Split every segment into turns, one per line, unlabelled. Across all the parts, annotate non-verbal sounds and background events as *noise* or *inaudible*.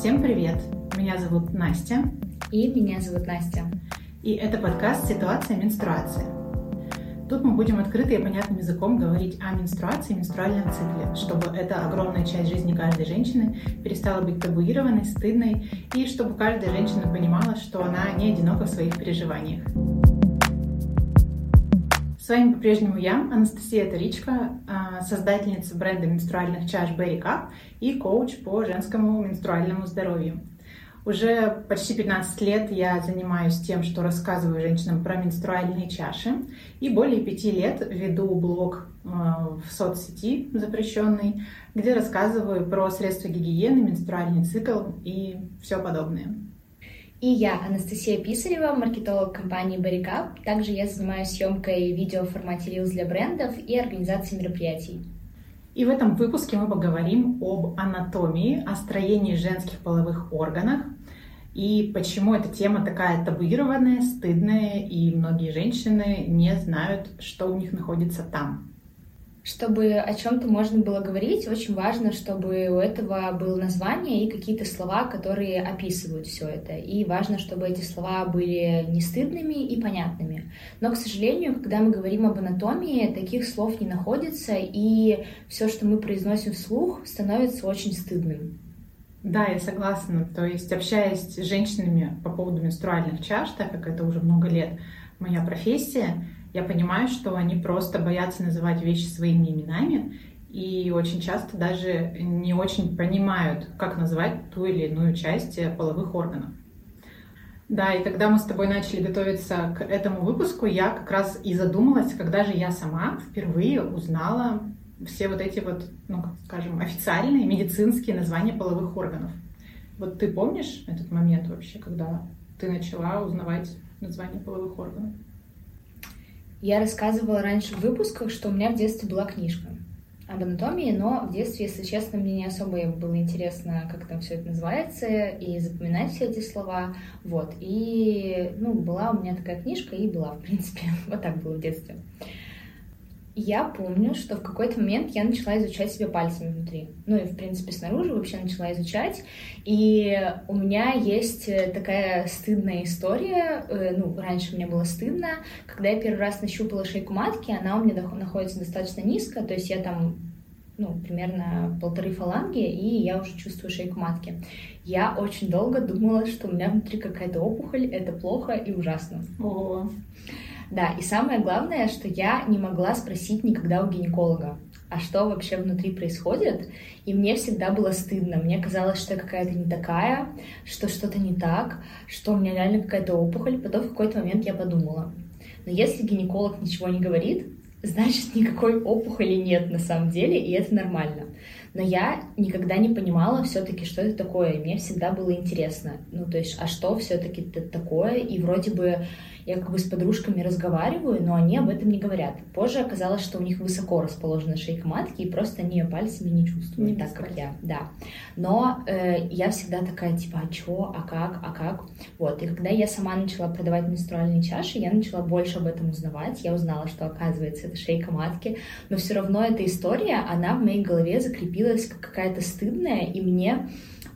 Всем привет! Меня зовут Настя.
И меня зовут Настя.
И это подкаст «Ситуация менструации». Тут мы будем открыто и понятным языком говорить о менструации и менструальном цикле, чтобы эта огромная часть жизни каждой женщины перестала быть табуированной, стыдной, и чтобы каждая женщина понимала, что она не одинока в своих переживаниях. С вами по-прежнему я, Анастасия Таричка, а, создательница бренда менструальных чаш Berry Cup и коуч по женскому менструальному здоровью. Уже почти 15 лет я занимаюсь тем, что рассказываю женщинам про менструальные чаши. И более пяти лет веду блог а, в соцсети запрещенный, где рассказываю про средства гигиены, менструальный цикл и все подобное.
И я, Анастасия Писарева, маркетолог компании Barricap. Также я занимаюсь съемкой видео в формате Reels для брендов и организацией мероприятий.
И в этом выпуске мы поговорим об анатомии, о строении женских половых органов и почему эта тема такая табуированная, стыдная, и многие женщины не знают, что у них находится там.
Чтобы о чем-то можно было говорить, очень важно, чтобы у этого было название и какие-то слова, которые описывают все это. И важно, чтобы эти слова были не стыдными и понятными. Но, к сожалению, когда мы говорим об анатомии, таких слов не находится, и все, что мы произносим вслух, становится очень стыдным.
Да, я согласна. То есть, общаясь с женщинами по поводу менструальных чаш, так как это уже много лет моя профессия, я понимаю, что они просто боятся называть вещи своими именами и очень часто даже не очень понимают, как назвать ту или иную часть половых органов. Да, и когда мы с тобой начали готовиться к этому выпуску, я как раз и задумалась, когда же я сама впервые узнала все вот эти вот, ну, скажем, официальные медицинские названия половых органов. Вот ты помнишь этот момент вообще, когда ты начала узнавать название половых органов?
Я рассказывала раньше в выпусках, что у меня в детстве была книжка об анатомии, но в детстве, если честно, мне не особо было интересно, как там все это называется, и запоминать все эти слова. Вот. И, ну, была у меня такая книжка, и была, в принципе. *laughs* вот так было в детстве я помню, что в какой-то момент я начала изучать себя пальцами внутри. Ну и, в принципе, снаружи вообще начала изучать. И у меня есть э, такая стыдная история. Э, ну, раньше мне было стыдно. Когда я первый раз нащупала шейку матки, она у меня находится достаточно низко. То есть я там ну, примерно полторы фаланги, и я уже чувствую шейку матки. Я очень долго думала, что у меня внутри какая-то опухоль, это плохо и ужасно.
О.
Да, и самое главное, что я не могла спросить никогда у гинеколога, а что вообще внутри происходит, и мне всегда было стыдно. Мне казалось, что я какая-то не такая, что что-то не так, что у меня реально какая-то опухоль. Потом в какой-то момент я подумала, но если гинеколог ничего не говорит, значит никакой опухоли нет на самом деле, и это нормально. Но я никогда не понимала все-таки, что это такое, мне всегда было интересно. Ну, то есть, а что все-таки такое? И вроде бы я как бы с подружками разговариваю, но они об этом не говорят. Позже оказалось, что у них высоко расположена шейка матки, и просто они ее пальцами не чувствуют, не так как я. Да. Но э, я всегда такая, типа, а чё, а как, а как? Вот. И когда я сама начала продавать менструальные чаши, я начала больше об этом узнавать. Я узнала, что, оказывается, это шейка матки. Но все равно эта история, она в моей голове закрепилась как какая-то стыдная, и мне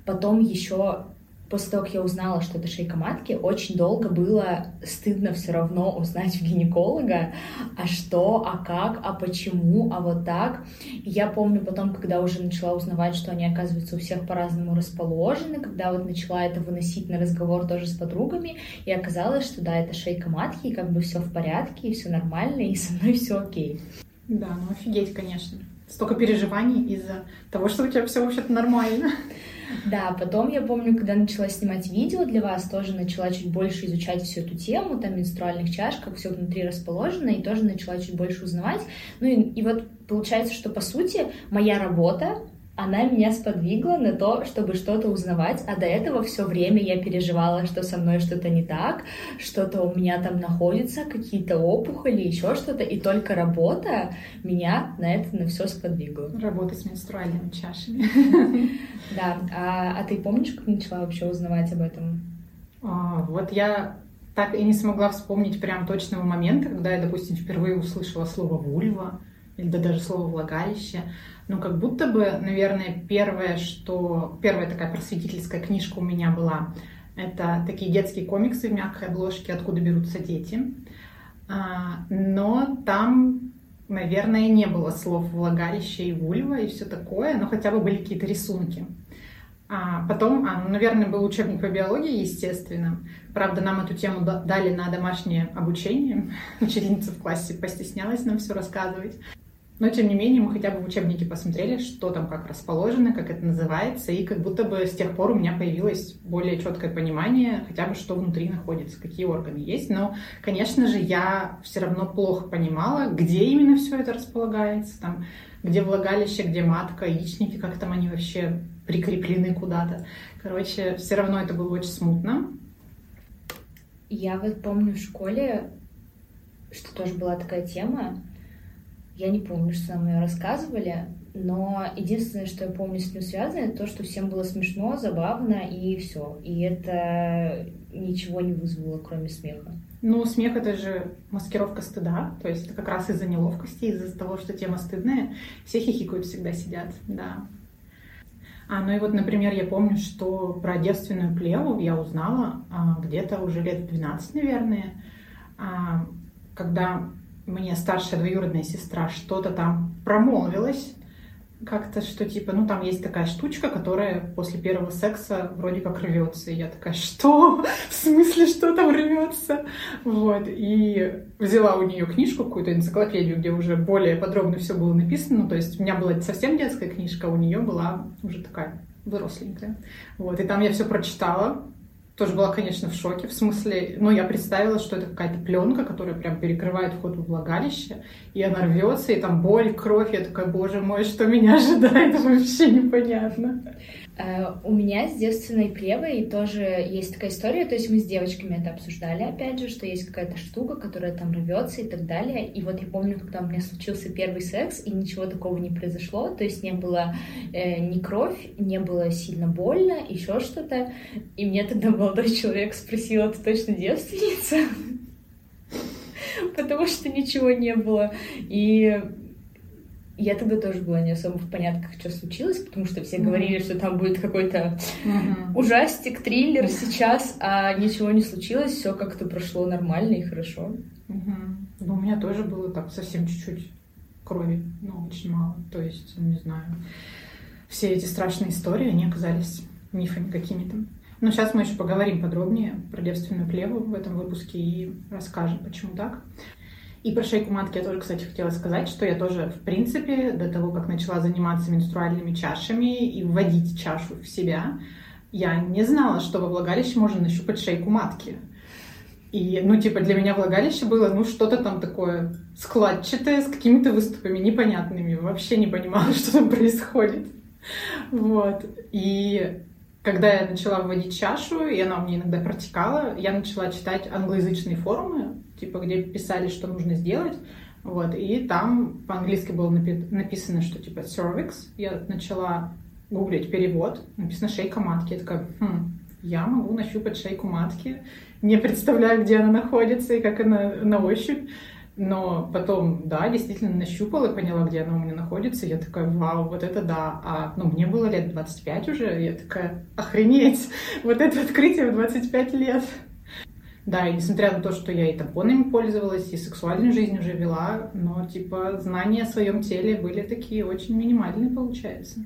потом еще после того, как я узнала, что это шейка матки, очень долго было стыдно все равно узнать у гинеколога, а что, а как, а почему, а вот так. И я помню потом, когда уже начала узнавать, что они, оказывается, у всех по-разному расположены, когда вот начала это выносить на разговор тоже с подругами, и оказалось, что да, это шейка матки, и как бы все в порядке, и все нормально, и со мной все окей.
Да, ну офигеть, конечно. Столько переживаний из-за того, что у тебя все вообще-то нормально.
Да, потом я помню, когда начала снимать видео для вас, тоже начала чуть больше изучать всю эту тему, там, менструальных чаш, как все внутри расположено, и тоже начала чуть больше узнавать. Ну и, и вот получается, что, по сути, моя работа она меня сподвигла на то, чтобы что-то узнавать, а до этого все время я переживала, что со мной что-то не так, что-то у меня там находится, какие-то опухоли, еще что-то, и только работа меня на это на все сподвигла.
Работа с менструальными чашами. *laughs*
Да, а, а ты помнишь, как начала вообще узнавать об этом?
А, вот я так и не смогла вспомнить прям точного момента, когда я, допустим, впервые услышала слово «вульва», или да, даже слово «влагалище». Ну, как будто бы, наверное, первое, что... Первая такая просветительская книжка у меня была, это такие детские комиксы в мягкой обложке «Откуда берутся дети». А, но там, наверное, не было слов «влагалище» и «вульва» и все такое, но хотя бы были какие-то рисунки. А потом, а, ну, наверное, был учебник по биологии, естественно. Правда, нам эту тему дали на домашнее обучение. *laughs* Учительница в классе постеснялась нам все рассказывать. Но, тем не менее, мы хотя бы в учебнике посмотрели, что там как расположено, как это называется, и как будто бы с тех пор у меня появилось более четкое понимание, хотя бы что внутри находится, какие органы есть. Но, конечно же, я все равно плохо понимала, где именно все это располагается, там, где влагалище, где матка, яичники, как там они вообще прикреплены куда-то. Короче, все равно это было очень смутно.
Я вот помню в школе, что тоже была такая тема. Я не помню, что нам ее рассказывали, но единственное, что я помню с ним связано, это то, что всем было смешно, забавно и все. И это ничего не вызвало, кроме смеха.
Ну, смех — это же маскировка стыда, то есть это как раз из-за неловкости, из-за того, что тема стыдная. Все хихикают, всегда сидят, да. А, ну и вот, например, я помню, что про девственную плеву я узнала а, где-то уже лет 12, наверное, а, когда мне старшая двоюродная сестра что-то там промолвилась, как-то, что типа, ну там есть такая штучка, которая после первого секса вроде как рвется. И я такая, что? *laughs* В смысле, что там рвется? Вот. И взяла у нее книжку, какую-то энциклопедию, где уже более подробно все было написано. Ну, то есть у меня была совсем детская книжка, а у нее была уже такая выросленькая. Вот. И там я все прочитала, тоже была, конечно, в шоке, в смысле, ну, я представила, что это какая-то пленка, которая прям перекрывает вход в влагалище, и она рвется, и там боль, кровь, я такая, боже мой, что меня *laughs* ожидает, вообще непонятно.
Uh, у меня с девственной плевой тоже есть такая история, то есть мы с девочками это обсуждали, опять же, что есть какая-то штука, которая там рвется и так далее. И вот я помню, когда у меня случился первый секс, и ничего такого не произошло, то есть не было э, ни кровь, не было сильно больно, еще что-то. И мне тогда молодой человек спросил, ты точно девственница? *laughs* Потому что ничего не было. И я тогда тоже была не особо в понятках, что случилось, потому что все mm-hmm. говорили, что там будет какой-то mm-hmm. ужастик, триллер сейчас, а ничего не случилось, все как-то прошло нормально и хорошо.
Mm-hmm. Ну, у меня тоже было так совсем чуть-чуть крови, но очень мало. То есть, не знаю, все эти страшные истории, они оказались мифами какими-то. Но сейчас мы еще поговорим подробнее про девственную плеву в этом выпуске и расскажем, почему так. И про шейку матки я тоже, кстати, хотела сказать, что я тоже, в принципе, до того, как начала заниматься менструальными чашами и вводить чашу в себя, я не знала, что во влагалище можно нащупать шейку матки. И, ну, типа, для меня влагалище было, ну, что-то там такое складчатое, с какими-то выступами непонятными. Вообще не понимала, *laughs* что там происходит. Вот. И когда я начала вводить чашу, и она у меня иногда протекала, я начала читать англоязычные форумы, типа, где писали, что нужно сделать. Вот, и там по-английски было напи- написано, что типа cervix. Я начала гуглить перевод, написано шейка матки. Я такая, хм, я могу нащупать шейку матки, не представляю, где она находится и как она на ощупь. Но потом, да, действительно нащупала и поняла, где она у меня находится. Я такая, вау, вот это да. А, ну, мне было лет 25 уже. Я такая, охренеть, *laughs* вот это открытие в 25 лет. Да, и несмотря на то, что я и тампонами пользовалась, и сексуальную жизнь уже вела, но, типа, знания о своем теле были такие очень минимальные, получается.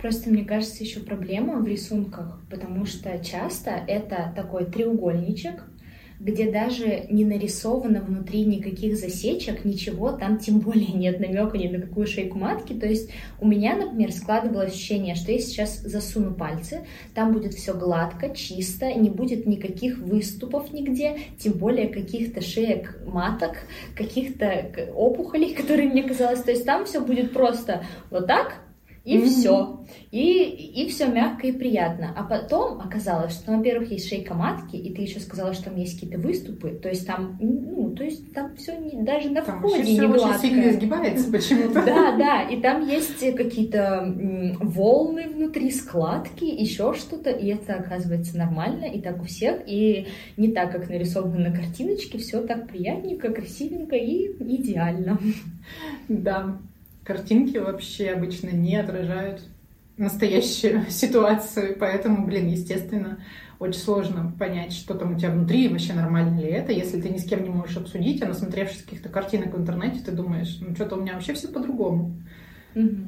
Просто, мне кажется, еще проблема в рисунках, потому что часто это такой треугольничек, где даже не нарисовано внутри никаких засечек, ничего, там тем более нет намека ни на какую шейку матки. То есть у меня, например, складывалось ощущение, что я сейчас засуну пальцы, там будет все гладко, чисто, не будет никаких выступов нигде, тем более каких-то шеек маток, каких-то опухолей, *laughs* которые мне казалось. То есть там все будет просто вот так, и mm-hmm. все. И, и все мягко и приятно. А потом оказалось, что, во-первых, есть шейка матки, и ты еще сказала, что там есть какие-то выступы. То есть там, ну, то есть там все не, даже на там входе не гладко.
Очень сильно изгибается почему-то.
Да, да, и там есть какие-то волны внутри, складки, еще что-то, и это оказывается нормально, и так у всех, и не так, как нарисовано на картиночке, все так приятненько, красивенько и идеально.
Да, картинки вообще обычно не отражают настоящую *laughs* ситуацию, поэтому, блин, естественно, очень сложно понять, что там у тебя внутри, и вообще нормально ли это, если ты ни с кем не можешь обсудить, а насмотревшись каких-то картинок в интернете, ты думаешь, ну что-то у меня вообще все по-другому. Mm-hmm.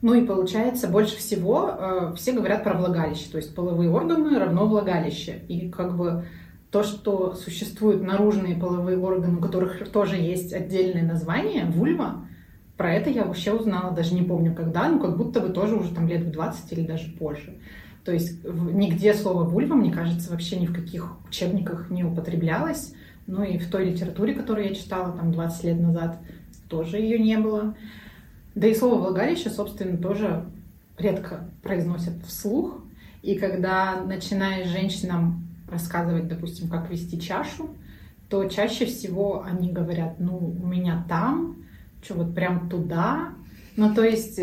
Ну и получается, больше всего э, все говорят про влагалище, то есть половые органы равно влагалище. И как бы то, что существуют наружные половые органы, у которых тоже есть отдельное название, вульва, про это я вообще узнала, даже не помню когда, ну как будто бы тоже уже там лет в 20 или даже позже. То есть нигде слово вульва, мне кажется, вообще ни в каких учебниках не употреблялось. Ну и в той литературе, которую я читала там 20 лет назад, тоже ее не было. Да и слово влагалище, собственно, тоже редко произносят вслух. И когда начинаешь женщинам рассказывать, допустим, как вести чашу, то чаще всего они говорят, ну, у меня там, что вот прям туда. Ну, то есть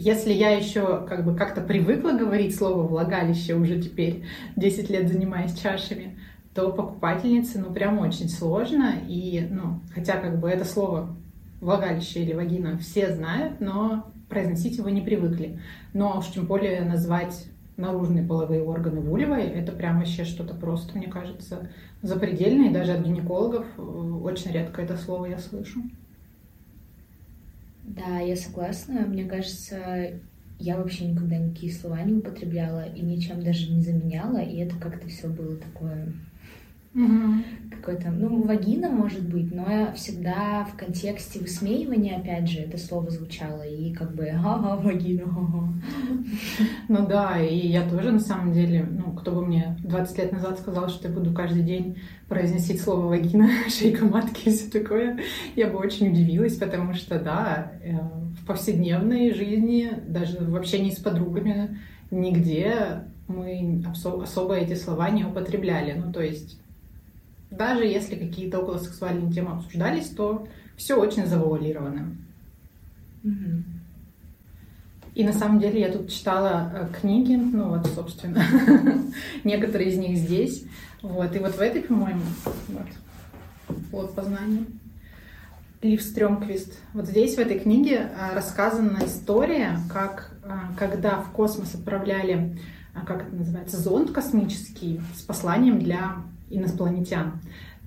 если я еще как бы как-то привыкла говорить слово влагалище уже теперь 10 лет занимаясь чашами, то покупательнице ну прям очень сложно. И, ну, хотя как бы это слово влагалище или вагина все знают, но произносить его не привыкли. Но уж тем более назвать наружные половые органы вульвой, это прям вообще что-то просто, мне кажется, запредельное. И даже от гинекологов э, очень редко это слово я слышу.
Да, я согласна. Мне кажется, я вообще никогда никакие слова не употребляла и ничем даже не заменяла, и это как-то все было такое Угу. Какой-то, ну, вагина может быть, но я всегда в контексте высмеивания, опять же, это слово звучало, и как бы, ага, вагина, ага.
Ну да, и я тоже, на самом деле, ну, кто бы мне 20 лет назад сказал, что я буду каждый день произносить слово вагина, *laughs* шейка матки и все такое, я бы очень удивилась, потому что, да, э, в повседневной жизни, даже в общении с подругами, нигде мы особо эти слова не употребляли. Ну, то есть даже если какие-то околосексуальные темы обсуждались, то все очень завуалировано. mm И на самом деле я тут читала э, книги, ну вот, собственно, *laughs* некоторые из них здесь. Вот, и вот в этой, по-моему, вот, плод познания. Лив Стрёмквист. Вот здесь, в этой книге, э, рассказана история, как э, когда в космос отправляли, как это называется, зонд космический с посланием для инопланетян.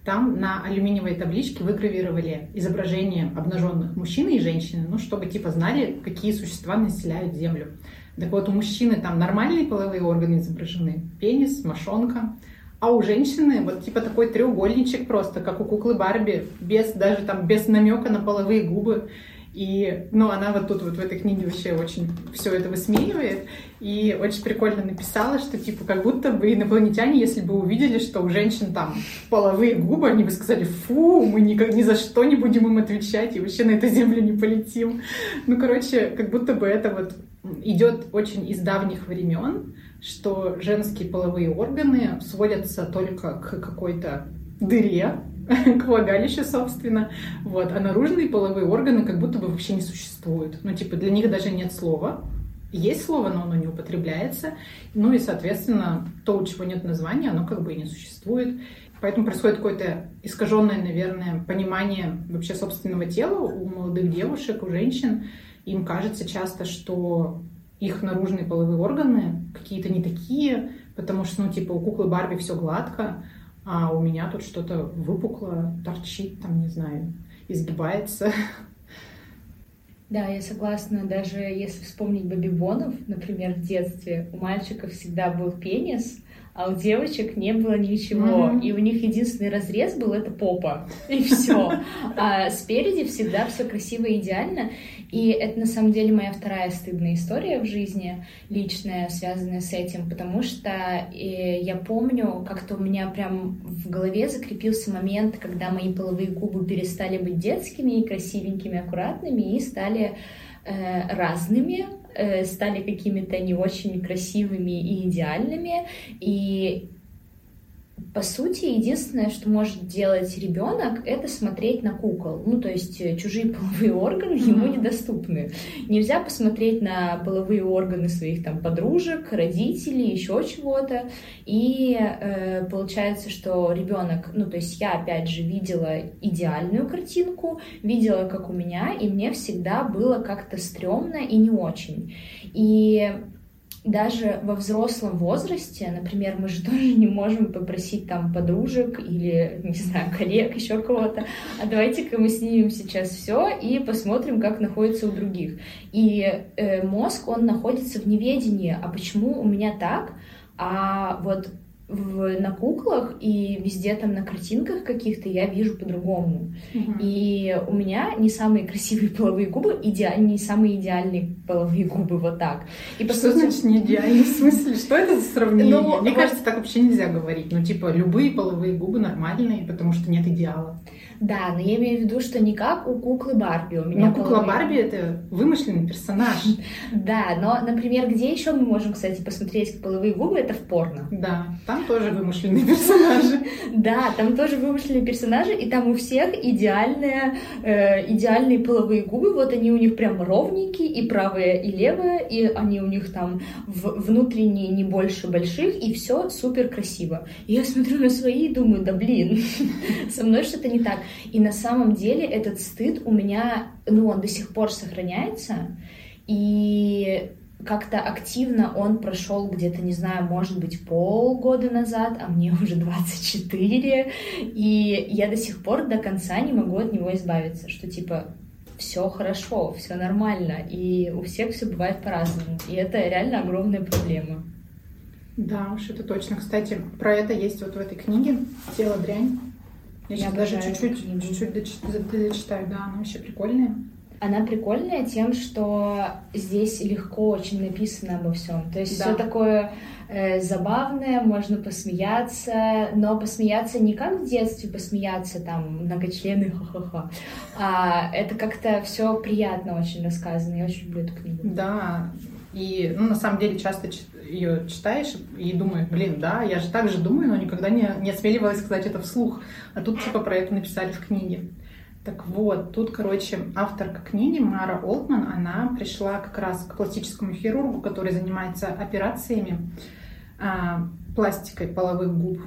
Там на алюминиевой табличке выгравировали изображение обнаженных мужчины и женщины, ну, чтобы типа знали, какие существа населяют Землю. Так вот, у мужчины там нормальные половые органы изображены, пенис, мошонка, а у женщины вот типа такой треугольничек просто, как у куклы Барби, без даже там без намека на половые губы. И, ну, она вот тут вот в этой книге вообще очень все это высмеивает. И очень прикольно написала, что, типа, как будто бы инопланетяне, если бы увидели, что у женщин там половые губы, они бы сказали, фу, мы никак ни за что не будем им отвечать и вообще на эту землю не полетим. Ну, короче, как будто бы это вот идет очень из давних времен, что женские половые органы сводятся только к какой-то дыре, *laughs* к влагалищу, собственно. Вот. А наружные половые органы как будто бы вообще не существуют. Ну, типа, для них даже нет слова. Есть слово, но оно не употребляется. Ну и, соответственно, то, у чего нет названия, оно как бы и не существует. Поэтому происходит какое-то искаженное, наверное, понимание вообще собственного тела у молодых девушек, у женщин. Им кажется часто, что их наружные половые органы какие-то не такие, потому что, ну, типа, у куклы Барби все гладко, а у меня тут что-то выпукло, торчит, там, не знаю, изгибается.
Да, я согласна. Даже если вспомнить бабибонов, например, в детстве, у мальчиков всегда был пенис, а у девочек не было ничего. Mm-hmm. И у них единственный разрез был это попа. И все. А спереди всегда все красиво и идеально. И это на самом деле моя вторая стыдная история в жизни, личная, связанная с этим, потому что э, я помню, как-то у меня прям в голове закрепился момент, когда мои половые губы перестали быть детскими и красивенькими, аккуратными и стали э, разными, стали какими-то не очень красивыми и идеальными. И по сути, единственное, что может делать ребенок, это смотреть на кукол. Ну, то есть э, чужие *laughs* половые органы ему недоступны. Нельзя посмотреть на половые органы своих там подружек, родителей, еще чего-то. И э, получается, что ребенок, ну, то есть я опять же видела идеальную картинку, видела, как у меня, и мне всегда было как-то стрёмно и не очень. И даже во взрослом возрасте, например, мы же *laughs* тоже не можем попросить там подружек или, не знаю, коллег, еще кого-то, а давайте-ка мы снимем сейчас все и посмотрим, как находится у других. И э, мозг, он находится в неведении, а почему у меня так, а вот в, на куклах и везде там на картинках каких-то я вижу по-другому. Угу. И у меня не самые красивые *laughs* половые губы, иде... не самые идеальные половые губы, вот так.
И по что сути... значит не идеальные? В смысле, что это за сравнение? Ну, Мне вот... кажется, так вообще нельзя говорить. Ну, типа, любые половые губы нормальные, потому что нет идеала.
Да, но я имею в виду, что не как у куклы Барби. У меня
но кукла половина... Барби это вымышленный персонаж. *laughs*
Да, но, например, где еще мы можем, кстати, посмотреть половые губы, это в порно.
Да, там тоже вымышленные *laughs* персонажи.
Да, там тоже вымышленные персонажи, и там у всех идеальные, э, идеальные половые губы. Вот они у них прям ровненькие, и правые, и левые, и они у них там внутренние не больше больших, и все супер красиво. И я смотрю на свои и думаю, да блин, *laughs* со мной что-то не так. И на самом деле этот стыд у меня, ну, он до сих пор сохраняется. И как-то активно он прошел где-то, не знаю, может быть, полгода назад, а мне *laughs* уже 24, и я до сих пор до конца не могу от него избавиться, что типа все хорошо, все нормально, и у всех все бывает по-разному, и это реально огромная проблема.
Да уж, это точно. Кстати, про это есть вот в этой книге «Тело дрянь». Я, я даже чуть-чуть, чуть-чуть дочитаю, да, она вообще прикольная.
Она прикольная тем, что здесь легко очень написано обо всем. То есть да. все такое э, забавное, можно посмеяться, но посмеяться не как в детстве посмеяться, там, многочлены, ха-ха-ха, а это как-то все приятно очень рассказано. Я очень люблю эту книгу.
Да, и, ну, на самом деле, часто ее читаешь и думаешь, блин, да, я же так же думаю, но никогда не, не осмеливалась сказать это вслух. А тут типа про это написали в книге. Так вот, тут, короче, авторка книги Мара Олтман, она пришла как раз к пластическому хирургу, который занимается операциями а, пластикой половых губ.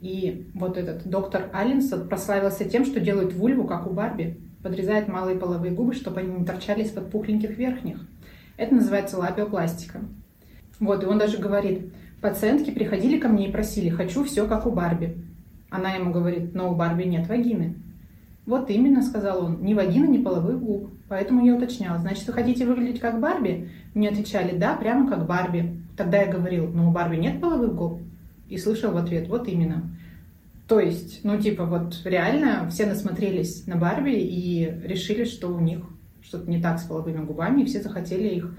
И вот этот доктор Аллинсон прославился тем, что делает вульву, как у Барби. Подрезает малые половые губы, чтобы они не торчали из-под пухленьких верхних. Это называется лапиопластика. Вот, и он даже говорит, пациентки приходили ко мне и просили, хочу все как у Барби. Она ему говорит, но у Барби нет вагины. Вот именно, сказал он, ни вагины, ни половых губ. Поэтому я уточняла, значит, вы хотите выглядеть как Барби? Мне отвечали, да, прямо как Барби. Тогда я говорил, но у Барби нет половых губ? И слышал в ответ, вот именно. То есть, ну, типа, вот реально все насмотрелись на Барби и решили, что у них что-то не так с половыми губами, и все захотели их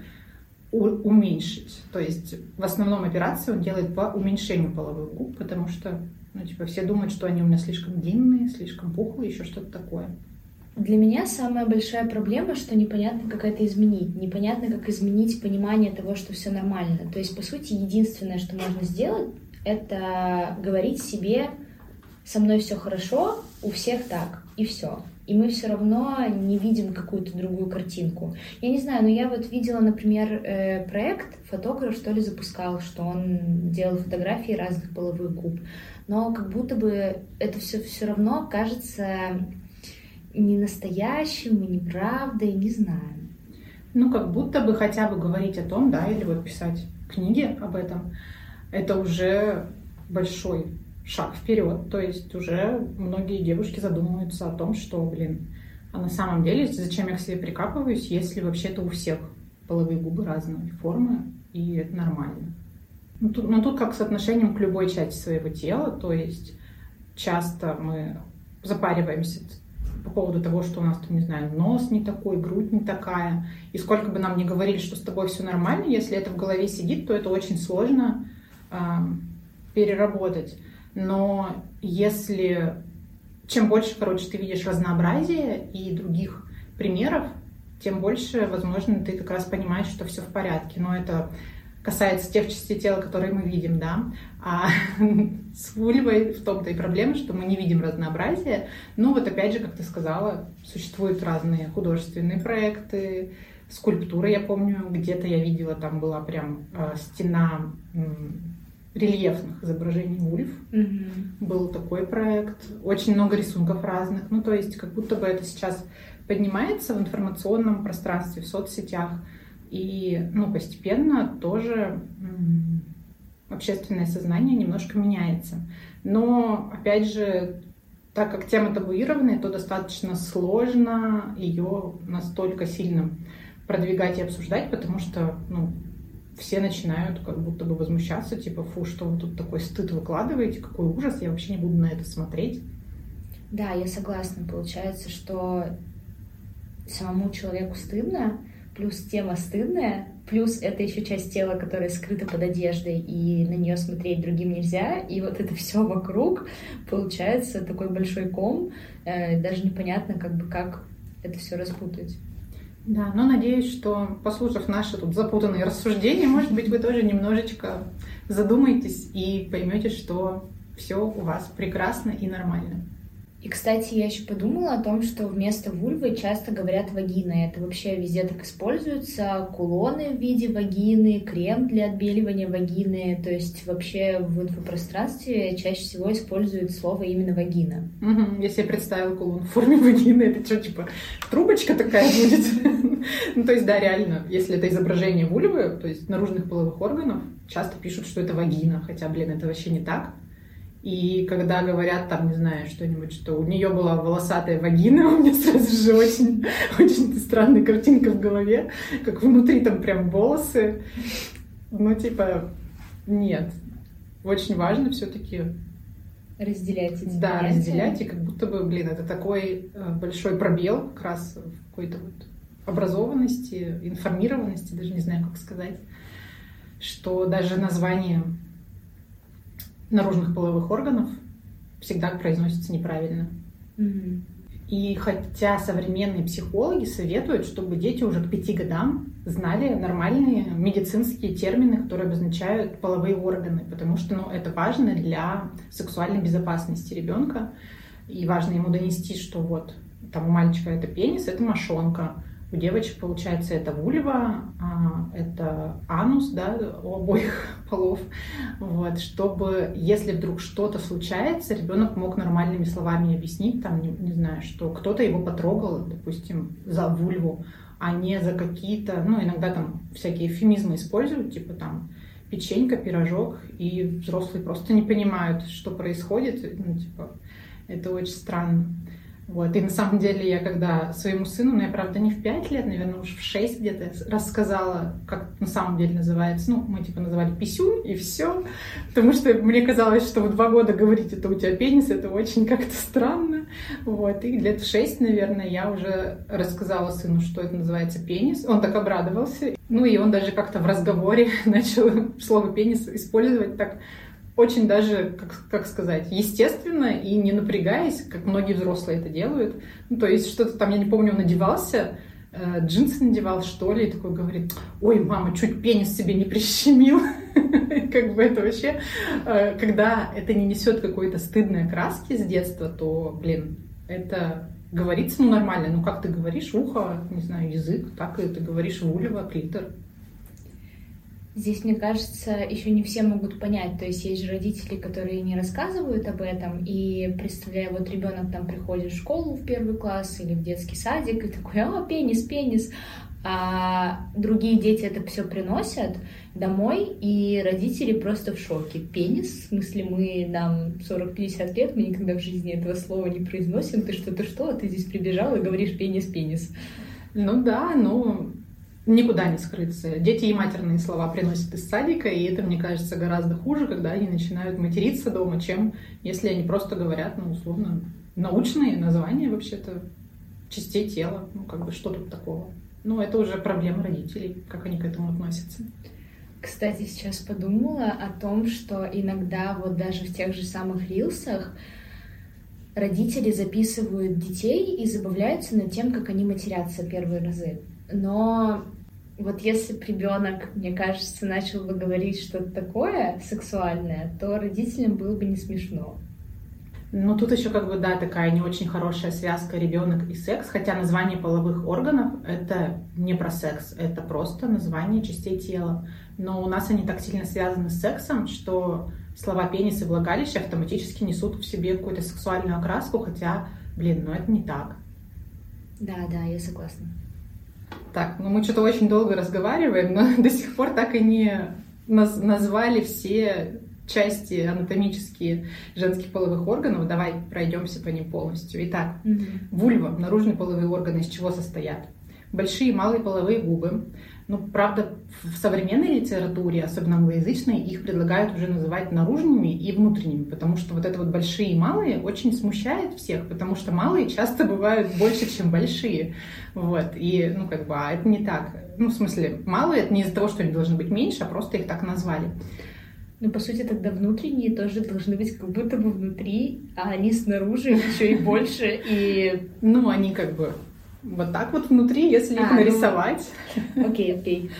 уменьшить. То есть в основном операции он делает по уменьшению половых губ, потому что, ну, типа, все думают, что они у меня слишком длинные, слишком пухлые, еще что-то такое.
Для меня самая большая проблема, что непонятно, как это изменить. Непонятно, как изменить понимание того, что все нормально. То есть, по сути, единственное, что можно сделать, это говорить себе, со мной все хорошо, у всех так, и все и мы все равно не видим какую-то другую картинку. Я не знаю, но я вот видела, например, э, проект, фотограф что ли запускал, что он делал фотографии разных половых губ, но как будто бы это все все равно кажется не настоящим и неправдой, не знаю.
Ну, как будто бы хотя бы говорить о том, да, или вот писать книги об этом, это уже большой шаг вперед. То есть уже многие девушки задумываются о том, что, блин, а на самом деле зачем я к себе прикапываюсь, если вообще-то у всех половые губы разной формы, и это нормально. Ну тут, ну, тут как с отношением к любой части своего тела, то есть часто мы запариваемся по поводу того, что у нас там, не знаю, нос не такой, грудь не такая. И сколько бы нам ни говорили, что с тобой все нормально, если это в голове сидит, то это очень сложно э, переработать. Но если чем больше, короче, ты видишь разнообразие и других примеров, тем больше, возможно, ты как раз понимаешь, что все в порядке. Но это касается тех частей тела, которые мы видим, да. А *laughs* с вульвой в том-то и проблема, что мы не видим разнообразия. Ну вот опять же, как ты сказала, существуют разные художественные проекты, скульптуры, я помню, где-то я видела, там была прям э, стена рельефных изображений вульф. Mm-hmm. Был такой проект. Очень много рисунков разных. Ну, то есть, как будто бы это сейчас поднимается в информационном пространстве, в соцсетях. И, ну, постепенно тоже общественное сознание немножко меняется. Но, опять же, так как тема табуированная, то достаточно сложно ее настолько сильно продвигать и обсуждать, потому что ну, все начинают как будто бы возмущаться, типа, фу, что вы тут такой стыд выкладываете, какой ужас, я вообще не буду на это смотреть.
Да, я согласна. Получается, что самому человеку стыдно, плюс тема стыдная, плюс это еще часть тела, которая скрыта под одеждой, и на нее смотреть другим нельзя, и вот это все вокруг получается такой большой ком, э, даже непонятно, как бы как это все распутать.
Да, но надеюсь, что, послушав наши тут запутанные рассуждения, может быть, вы тоже немножечко задумаетесь и поймете, что все у вас прекрасно и нормально.
И, кстати, я еще подумала о том, что вместо вульвы часто говорят вагина. Это вообще везде так используется. Кулоны в виде вагины, крем для отбеливания вагины. То есть вообще в инфопространстве чаще всего используют слово именно вагина.
Угу. Я себе представила кулон в форме вагины. Это что, типа, трубочка такая будет? Ну, то есть, да, реально, если это изображение вульвы, то есть наружных половых органов, часто пишут, что это вагина. Хотя, блин, это вообще не так. И когда говорят там, не знаю, что-нибудь, что у нее была волосатая вагина, *laughs* у меня сразу же очень, очень странная картинка в голове, как внутри там прям волосы. Ну, типа, нет. Очень важно все-таки
разделять эти
Да, понятия. разделять, и как будто бы, блин, это такой э, большой пробел как раз в какой-то вот образованности, информированности, даже не знаю, как сказать, что даже название наружных половых органов всегда произносится неправильно. И хотя современные психологи советуют, чтобы дети уже к пяти годам знали нормальные медицинские термины, которые обозначают половые органы, потому что ну, это важно для сексуальной безопасности ребенка. И важно ему донести, что вот там у мальчика это пенис, это мошонка, у девочек, получается, это вульва, а, это анус, да, у обоих *laughs* полов. Вот, чтобы, если вдруг что-то случается, ребенок мог нормальными словами объяснить, там, не, не знаю, что кто-то его потрогал, допустим, за вульву, а не за какие-то, ну, иногда там всякие эфемизмы используют, типа там печенька, пирожок, и взрослые просто не понимают, что происходит, ну, типа, это очень странно. Вот. И на самом деле я когда своему сыну, ну я правда не в 5 лет, наверное, уж в 6 где-то рассказала, как на самом деле называется. Ну, мы типа называли писюн и все. Потому что мне казалось, что в два года говорить это у тебя пенис, это очень как-то странно. Вот. И лет в 6, наверное, я уже рассказала сыну, что это называется пенис. Он так обрадовался. Ну и он даже как-то в разговоре *laughs* начал слово пенис использовать так очень даже, как, как сказать, естественно и не напрягаясь, как многие взрослые это делают. Ну, то есть что-то там, я не помню, он одевался, э, джинсы надевал, что ли, и такой говорит, ой, мама, чуть пенис себе не прищемил. *laughs* Как бы это вообще, э, когда это не несет какой-то стыдной краски с детства, то, блин, это говорится, ну, нормально. Ну, как ты говоришь, ухо, не знаю, язык, так и ты говоришь вульва, клитор.
Здесь, мне кажется, еще не все могут понять. То есть есть же родители, которые не рассказывают об этом, и представляя, вот ребенок там приходит в школу в первый класс или в детский садик, и такой, а, пенис, пенис. А другие дети это все приносят домой, и родители просто в шоке. Пенис, в смысле, мы, нам 40-50 лет, мы никогда в жизни этого слова не произносим. Ты что, ты что, ты здесь прибежал и говоришь пенис, пенис.
Ну да, ну никуда не скрыться. Дети и матерные слова приносят из садика, и это, мне кажется, гораздо хуже, когда они начинают материться дома, чем если они просто говорят, ну, условно, научные названия вообще-то частей тела. Ну, как бы, что тут такого? Ну, это уже проблема родителей, как они к этому относятся.
Кстати, сейчас подумала о том, что иногда вот даже в тех же самых рилсах родители записывают детей и забавляются над тем, как они матерятся первые разы. Но Вот если бы ребенок, мне кажется, начал бы говорить что-то такое сексуальное, то родителям было бы не смешно.
Ну, тут еще как бы, да, такая не очень хорошая связка ребенок и секс, хотя название половых органов — это не про секс, это просто название частей тела. Но у нас они так сильно связаны с сексом, что слова пенис и влагалище автоматически несут в себе какую-то сексуальную окраску, хотя, блин, ну это не так.
Да, да, я согласна.
Так, ну мы что-то очень долго разговариваем, но *laughs* до сих пор так и не наз- назвали все части анатомические женских половых органов. Давай пройдемся по ним полностью. Итак, mm-hmm. вульва, наружные половые органы, из чего состоят? Большие и малые половые губы. Ну, правда, в современной литературе, особенно англоязычной, их предлагают уже называть наружными и внутренними, потому что вот это вот большие и малые очень смущает всех, потому что малые часто бывают больше, чем большие. Вот. И, ну, как бы, а это не так. Ну, в смысле, малые это не из-за того, что они должны быть меньше, а просто их так назвали.
Ну, по сути, тогда внутренние тоже должны быть как будто бы внутри, а они снаружи еще и больше, и...
Ну, они как бы вот так вот внутри, если а, их ну, нарисовать.
Окей, окей.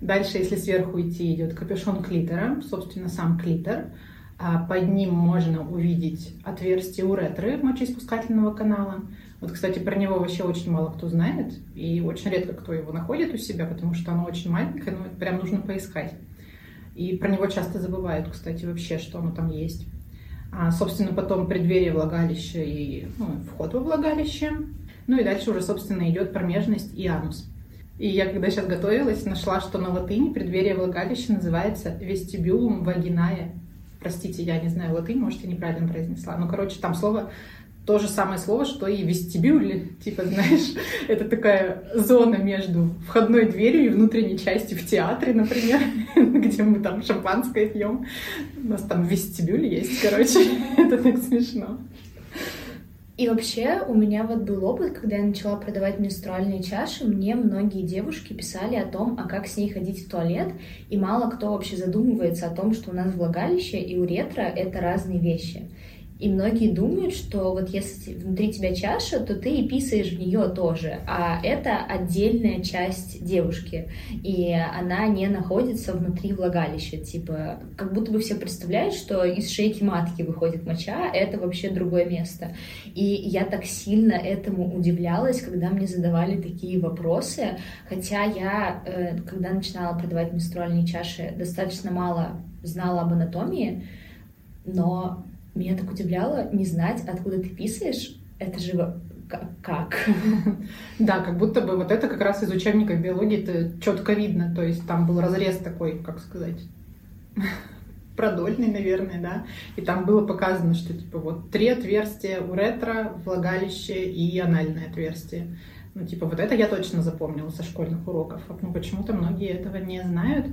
Дальше, если сверху идти, идет капюшон клитора, собственно, сам клитор. А под ним можно увидеть отверстие уретры мочеиспускательного канала. Вот, кстати, про него вообще очень мало кто знает, и очень редко кто его находит у себя, потому что оно очень маленькое, но прям нужно поискать. И про него часто забывают, кстати, вообще, что оно там есть. А, собственно, потом преддверие влагалища и ну, вход во влагалище. Ну и дальше уже, собственно, идет промежность и анус. И я, когда сейчас готовилась, нашла, что на латыни преддверие влагалища называется вестибюлум вагиная. Простите, я не знаю латынь, может, я неправильно произнесла. Ну, короче, там слово то же самое слово, что и вестибюль, типа, знаешь, *laughs* это такая зона между входной дверью и внутренней частью в театре, например, *laughs* где мы там шампанское пьем. У нас там вестибюль есть, короче, *laughs* это так смешно.
И вообще у меня вот был опыт, когда я начала продавать менструальные чаши, мне многие девушки писали о том, а как с ней ходить в туалет, и мало кто вообще задумывается о том, что у нас влагалище и уретра — это разные вещи. И многие думают, что вот если внутри тебя чаша, то ты и писаешь в нее тоже. А это отдельная часть девушки. И она не находится внутри влагалища. Типа, как будто бы все представляют, что из шейки матки выходит моча, а это вообще другое место. И я так сильно этому удивлялась, когда мне задавали такие вопросы. Хотя я, э, когда начинала продавать менструальные чаши, достаточно мало знала об анатомии, но меня так удивляло не знать, откуда ты писаешь. Это же как? *laughs*
Да, как будто бы вот это как раз из учебника биологии это четко видно. То есть там был разрез такой, как сказать, *laughs* продольный, наверное, да. И там было показано, что типа вот три отверстия уретра, влагалище и анальное отверстие. Ну, типа, вот это я точно запомнила со школьных уроков. Ну, почему-то многие этого не знают.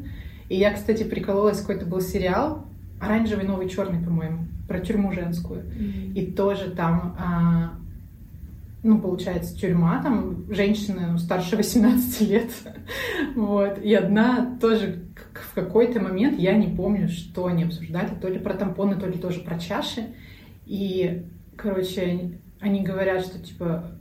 И я, кстати, прикололась, какой-то был сериал, оранжевый, новый, черный, по-моему, про тюрьму женскую. Mm-hmm. И тоже там, а, ну, получается, тюрьма, там женщины ну, старше 18 лет. *laughs* вот. И одна тоже в какой-то момент, я не помню, что они обсуждали, то ли про тампоны, то ли тоже про чаши. И, короче, они говорят, что, типа,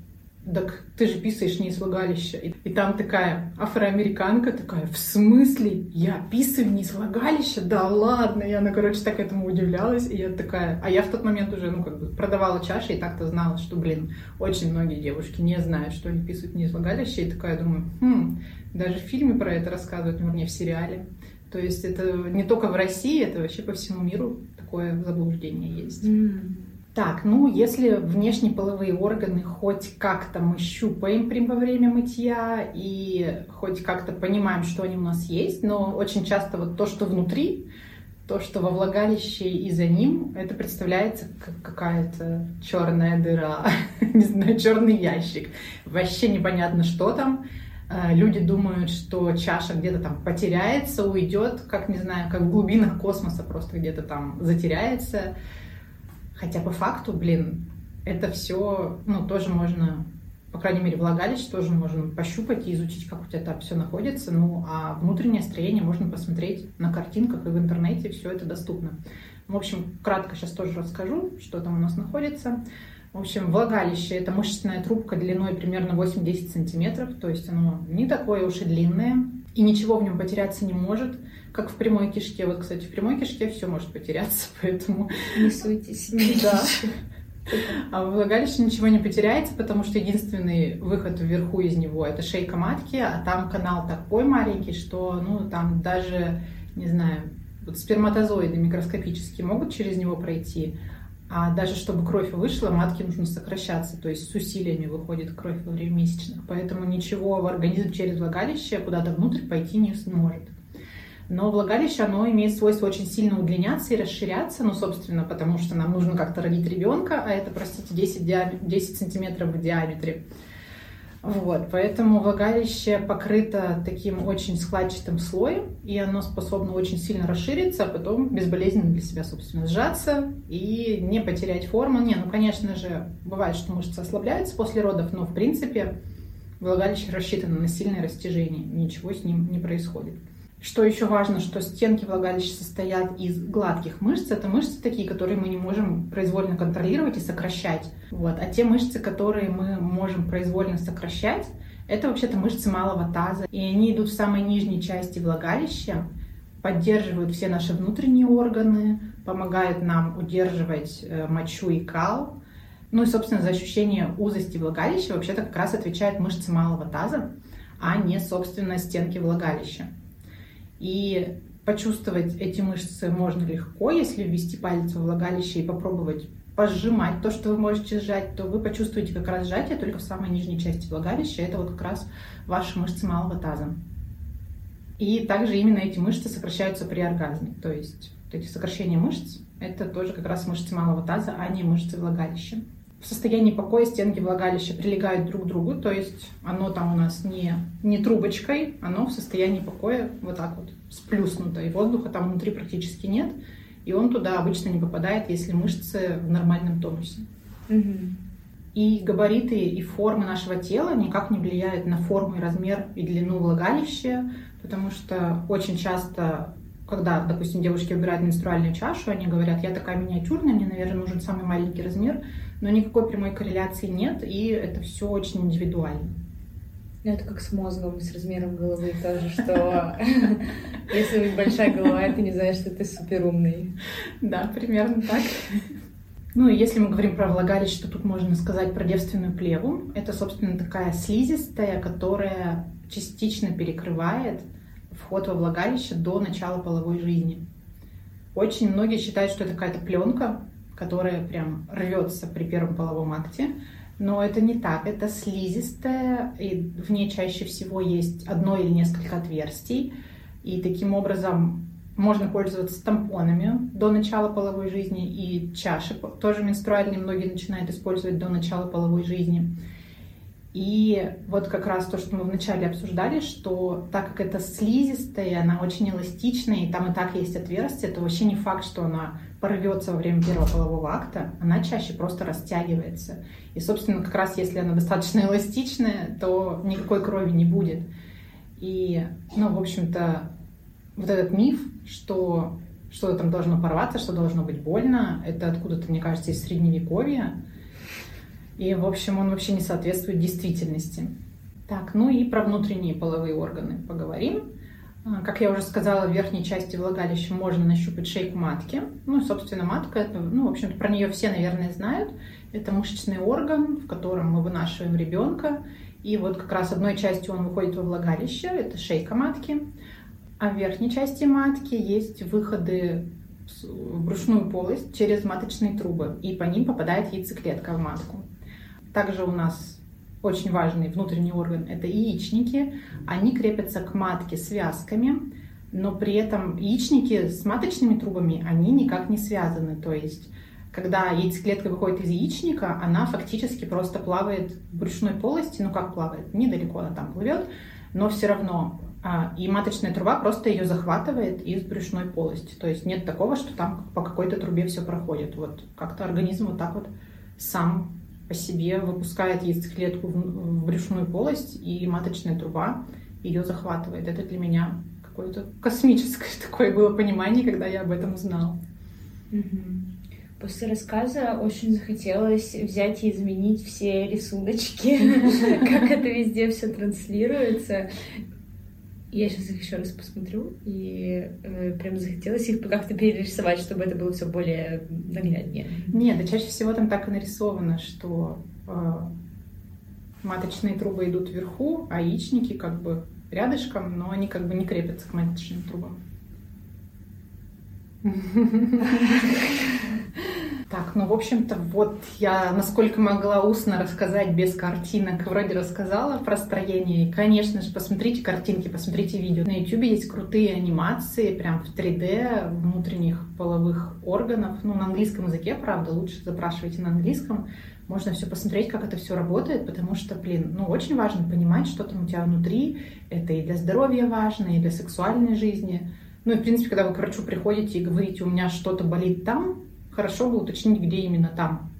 так ты же писаешь не из влагалища. И, и там такая афроамериканка такая, в смысле? Я писаю не из влагалища? Да ладно. И она, короче, так этому удивлялась. И я такая... А я в тот момент уже, ну, как бы продавала чаши и так-то знала, что, блин, очень многие девушки не знают, что они писают не из влагалища. И такая думаю, хм, даже в фильме про это рассказывают, ну, не в сериале. То есть это не только в России, это вообще по всему миру такое заблуждение есть. Mm. Так, ну, если внешние половые органы хоть как-то мы щупаем при во время мытья и хоть как-то понимаем, что они у нас есть, но очень часто вот то, что внутри, то, что во влагалище и за ним, это представляется как какая-то черная дыра, *laughs* не знаю, черный ящик. Вообще непонятно, что там. Э, люди думают, что чаша где-то там потеряется, уйдет, как, не знаю, как в глубинах космоса просто где-то там затеряется. Хотя по факту, блин, это все, ну, тоже можно, по крайней мере, влагалище тоже можно пощупать и изучить, как у тебя там все находится. Ну, а внутреннее строение можно посмотреть на картинках и в интернете, все это доступно. В общем, кратко сейчас тоже расскажу, что там у нас находится. В общем, влагалище – это мышечная трубка длиной примерно 8-10 сантиметров, то есть оно не такое уж и длинное, и ничего в нем потеряться не может, как в прямой кишке. Вот, кстати, в прямой кишке все может потеряться, *laughs* поэтому...
Не суйтесь. *laughs*
Да. А в влагалище ничего не потеряется, потому что единственный выход вверху из него это шейка матки, а там канал такой маленький, что ну там даже, не знаю, вот сперматозоиды микроскопические могут через него пройти, а даже чтобы кровь вышла, матке нужно сокращаться, то есть с усилиями выходит кровь во время месячных. Поэтому ничего в организм через влагалище куда-то внутрь пойти не сможет. Но влагалище, оно имеет свойство очень сильно удлиняться и расширяться, ну, собственно, потому что нам нужно как-то родить ребенка, а это, простите, 10, диам... 10 сантиметров в диаметре. Вот, поэтому влагалище покрыто таким очень складчатым слоем, и оно способно очень сильно расшириться, а потом безболезненно для себя, собственно, сжаться и не потерять форму. Не, ну, конечно же, бывает, что мышцы ослабляются после родов, но, в принципе, влагалище рассчитано на сильное растяжение, ничего с ним не происходит. Что еще важно, что стенки влагалища состоят из гладких мышц. Это мышцы такие, которые мы не можем произвольно контролировать и сокращать. Вот. А те мышцы, которые мы можем произвольно сокращать, это вообще-то мышцы малого таза. И они идут в самой нижней части влагалища, поддерживают все наши внутренние органы, помогают нам удерживать э, мочу и кал. Ну и, собственно, за ощущение узости влагалища вообще-то как раз отвечают мышцы малого таза, а не, собственно, стенки влагалища. И почувствовать эти мышцы можно легко, если ввести палец во влагалище и попробовать пожимать то, что вы можете сжать, то вы почувствуете как раз сжатие только в самой нижней части влагалища. Это вот как раз ваши мышцы малого таза. И также именно эти мышцы сокращаются при оргазме. То есть вот эти сокращения мышц – это тоже как раз мышцы малого таза, а не мышцы влагалища в состоянии покоя стенки влагалища прилегают друг к другу, то есть оно там у нас не, не трубочкой, оно в состоянии покоя вот так вот сплюснуто, и воздуха там внутри практически нет, и он туда обычно не попадает, если мышцы в нормальном тонусе. Угу. И габариты и формы нашего тела никак не влияют на форму и размер и длину влагалища, потому что очень часто когда, допустим, девушки выбирают менструальную чашу, они говорят, я такая миниатюрная, мне, наверное, нужен самый маленький размер, но никакой прямой корреляции нет, и это все очень индивидуально.
Ну, это как с мозгом, с размером головы тоже, что *laughs* если у них большая голова, это не значит, что ты супер умный.
Да, примерно так. Ну и если мы говорим про влагалище, то тут можно сказать про девственную плеву. Это, собственно, такая слизистая, которая частично перекрывает вход во влагалище до начала половой жизни. Очень многие считают, что это какая-то пленка, которая прям рвется при первом половом акте. Но это не так, это слизистая, и в ней чаще всего есть одно или несколько отверстий. И таким образом можно пользоваться тампонами до начала половой жизни, и чаши тоже менструальные многие начинают использовать до начала половой жизни. И вот как раз то, что мы вначале обсуждали, что так как это слизистая, она очень эластичная, и там и так есть отверстие, то вообще не факт, что она порвется во время первого полового акта, она чаще просто растягивается. И, собственно, как раз если она достаточно эластичная, то никакой крови не будет. И, ну, в общем-то, вот этот миф, что что-то там должно порваться, что должно быть больно, это откуда-то, мне кажется, из средневековья. И, в общем, он вообще не соответствует действительности. Так, ну и про внутренние половые органы поговорим. А, как я уже сказала, в верхней части влагалища можно нащупать шейку матки. Ну, собственно, матка, это, ну, в общем-то, про нее все, наверное, знают. Это мышечный орган, в котором мы вынашиваем ребенка. И вот как раз одной частью он выходит во влагалище, это шейка матки. А в верхней части матки есть выходы в брюшную полость через маточные трубы, и по ним попадает яйцеклетка в матку. Также у нас очень важный внутренний орган – это яичники. Они крепятся к матке связками, но при этом яичники с маточными трубами, они никак не связаны. То есть, когда яйцеклетка выходит из яичника, она фактически просто плавает в брюшной полости. Ну, как плавает? Недалеко она там плывет, но все равно а, и маточная труба просто ее захватывает из брюшной полости. То есть нет такого, что там по какой-то трубе все проходит. Вот как-то организм вот так вот сам по себе выпускает яйцеклетку в брюшную полость, и маточная труба ее захватывает. Это для меня какое-то космическое *laughs* такое было понимание, когда я об этом узнала.
После рассказа очень захотелось взять и изменить все рисуночки, *laughs* как это везде все транслируется. Я сейчас их еще раз посмотрю, и э, прям захотелось их как-то перерисовать, чтобы это было все более нагляднее.
Нет, да чаще всего там так и нарисовано, что э, маточные трубы идут вверху, а яичники как бы рядышком, но они как бы не крепятся к маточным трубам. *laughs* Так, ну, в общем-то, вот я, насколько могла устно рассказать без картинок, вроде рассказала про строение. И, конечно же, посмотрите картинки, посмотрите видео. На YouTube есть крутые анимации, прям в 3D, внутренних половых органов. Ну, на английском языке, правда, лучше запрашивайте на английском. Можно все посмотреть, как это все работает, потому что, блин, ну, очень важно понимать, что там у тебя внутри. Это и для здоровья важно, и для сексуальной жизни. Ну и, в принципе, когда вы к врачу приходите и говорите, у меня что-то болит там, хорошо бы уточнить, где именно там.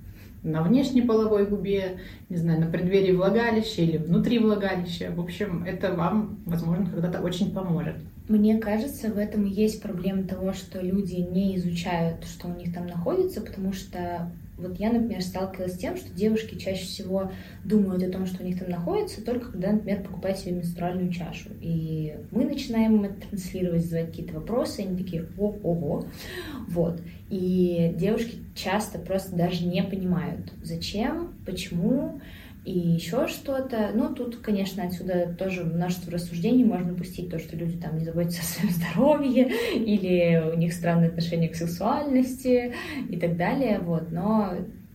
На внешней половой губе, не знаю, на преддверии влагалища или внутри влагалища. В общем, это вам, возможно, когда-то очень поможет.
Мне кажется, в этом есть проблема того, что люди не изучают, что у них там находится, потому что вот я, например, сталкивалась с тем, что девушки чаще всего думают о том, что у них там находится, только когда, например, покупают себе менструальную чашу. И мы начинаем это транслировать, задавать какие-то вопросы, и они такие «О-ого!» Вот. И девушки часто просто даже не понимают, зачем, почему, и еще что-то. Ну, тут, конечно, отсюда тоже множество рассуждений можно пустить, то, что люди там не заботятся о своем здоровье, *laughs* или у них странное отношение к сексуальности и так далее, вот. Но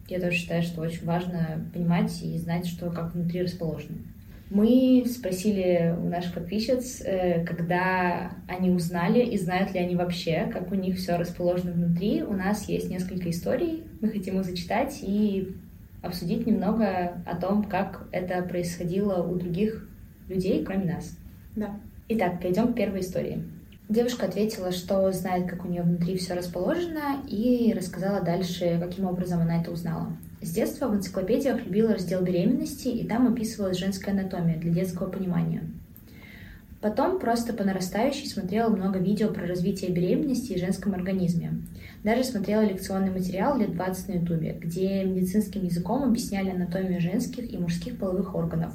я тоже считаю, что очень важно понимать и знать, что как внутри расположено. Мы спросили у наших подписчиц, э, когда они узнали и знают ли они вообще, как у них все расположено внутри. У нас есть несколько историй, мы хотим их зачитать и обсудить немного о том, как это происходило у других людей, кроме нас.
Да.
Итак, перейдем к первой истории. Девушка ответила, что знает, как у нее внутри все расположено, и рассказала дальше, каким образом она это узнала. С детства в энциклопедиях любила раздел беременности, и там описывалась женская анатомия для детского понимания. Потом просто по нарастающей смотрела много видео про развитие беременности и женском организме. Даже смотрела лекционный материал лет 20 на ютубе, где медицинским языком объясняли анатомию женских и мужских половых органов.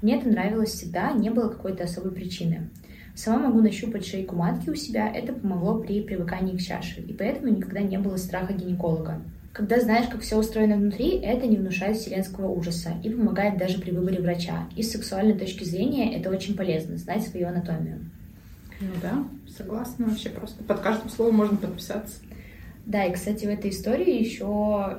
Мне это нравилось всегда, не было какой-то особой причины. Сама могу нащупать шейку матки у себя, это помогло при привыкании к чаше, и поэтому никогда не было страха гинеколога. Когда знаешь, как все устроено внутри, это не внушает вселенского ужаса и помогает даже при выборе врача. И с сексуальной точки зрения это очень полезно, знать свою анатомию.
Ну да, согласна вообще. Просто под каждым словом можно подписаться.
Да, и, кстати, в этой истории еще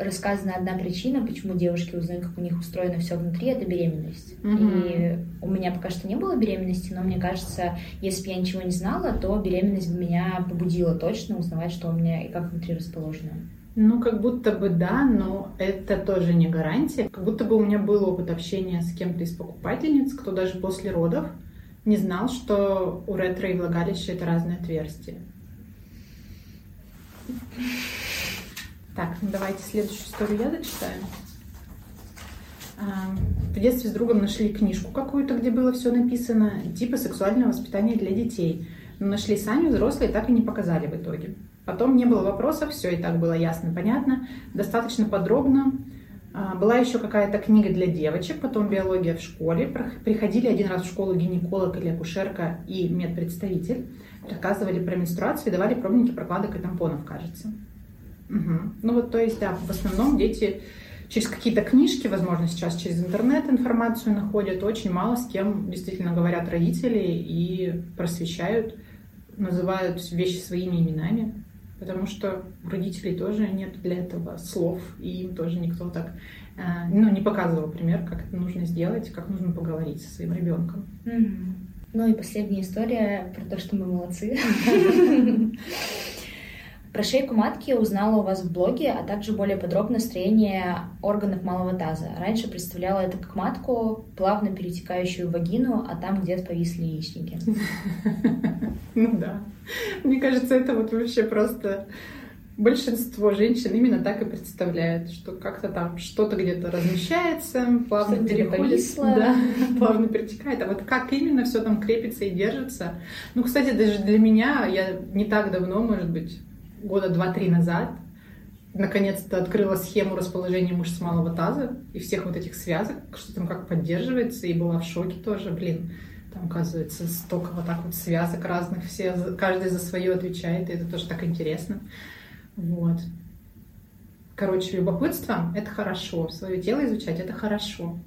рассказана одна причина, почему девушки узнают, как у них устроено все внутри, это беременность. Mm-hmm. И у меня пока что не было беременности, но мне кажется, если бы я ничего не знала, то беременность бы меня побудила точно узнавать, что у меня и как внутри расположено.
Ну, как будто бы да, но это тоже не гарантия. Как будто бы у меня был опыт общения с кем-то из покупательниц, кто даже после родов не знал, что у ретро и влагалища это разные отверстия. Так, ну давайте следующую историю я зачитаю. А, в детстве с другом нашли книжку какую-то, где было все написано, типа сексуального воспитания для детей. Но нашли сами взрослые, так и не показали в итоге. Потом не было вопросов, все и так было ясно, понятно, достаточно подробно. А, была еще какая-то книга для девочек, потом биология в школе. Приходили один раз в школу гинеколог или акушерка и медпредставитель. Рассказывали про менструацию давали пробники прокладок и тампонов, кажется. Угу. Ну вот, то есть, да, в основном дети через какие-то книжки, возможно, сейчас через интернет информацию находят. Очень мало с кем действительно говорят родители и просвещают, называют вещи своими именами. Потому что у родителей тоже нет для этого слов, и им тоже никто так э, ну, не показывал пример, как это нужно сделать, как нужно поговорить со своим ребенком.
Ну и последняя история про то, что мы молодцы. *laughs* Про шейку матки я узнала у вас в блоге, а также более подробно строение органов малого таза. Раньше представляла это как матку, плавно перетекающую в вагину, а там где-то повисли яичники. *laughs*
Ну да. Мне кажется, это вот вообще просто большинство женщин именно так и представляют, что как-то там что-то где-то размещается, плавно переходит, да, *laughs* плавно перетекает. А вот как именно все там крепится и держится? Ну, кстати, даже для меня, я не так давно, может быть, года два-три назад, наконец-то открыла схему расположения мышц малого таза и всех вот этих связок, что там как поддерживается, и была в шоке тоже, блин. Там, оказывается, столько вот так вот связок разных, все, каждый за свое отвечает, и это тоже так интересно. Вот. Короче, любопытство — это хорошо, свое тело изучать — это хорошо.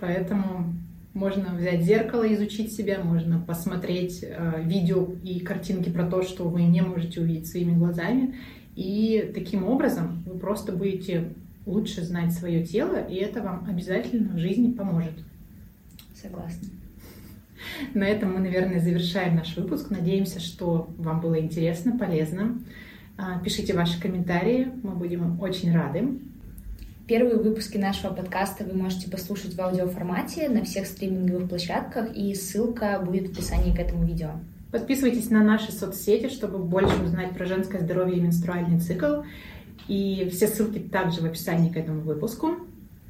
Поэтому можно взять зеркало и изучить себя, можно посмотреть э, видео и картинки про то, что вы не можете увидеть своими глазами. И таким образом вы просто будете лучше знать свое тело, и это вам обязательно в жизни поможет.
Согласна.
На этом мы, наверное, завершаем наш выпуск. Надеемся, что вам было интересно, полезно. А, пишите ваши комментарии, мы будем очень рады.
Первые выпуски нашего подкаста вы можете послушать в аудиоформате на всех стриминговых площадках, и ссылка будет в описании к этому видео.
Подписывайтесь на наши соцсети, чтобы больше узнать про женское здоровье и менструальный цикл. И все ссылки также в описании к этому выпуску.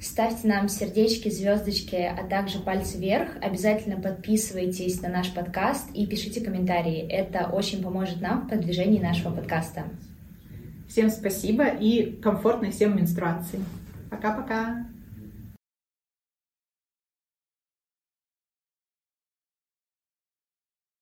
Ставьте нам сердечки, звездочки, а также пальцы вверх. Обязательно подписывайтесь на наш подкаст и пишите комментарии. Это очень поможет нам в продвижении нашего подкаста.
Всем спасибо и комфортной всем менструации. Пока-пока.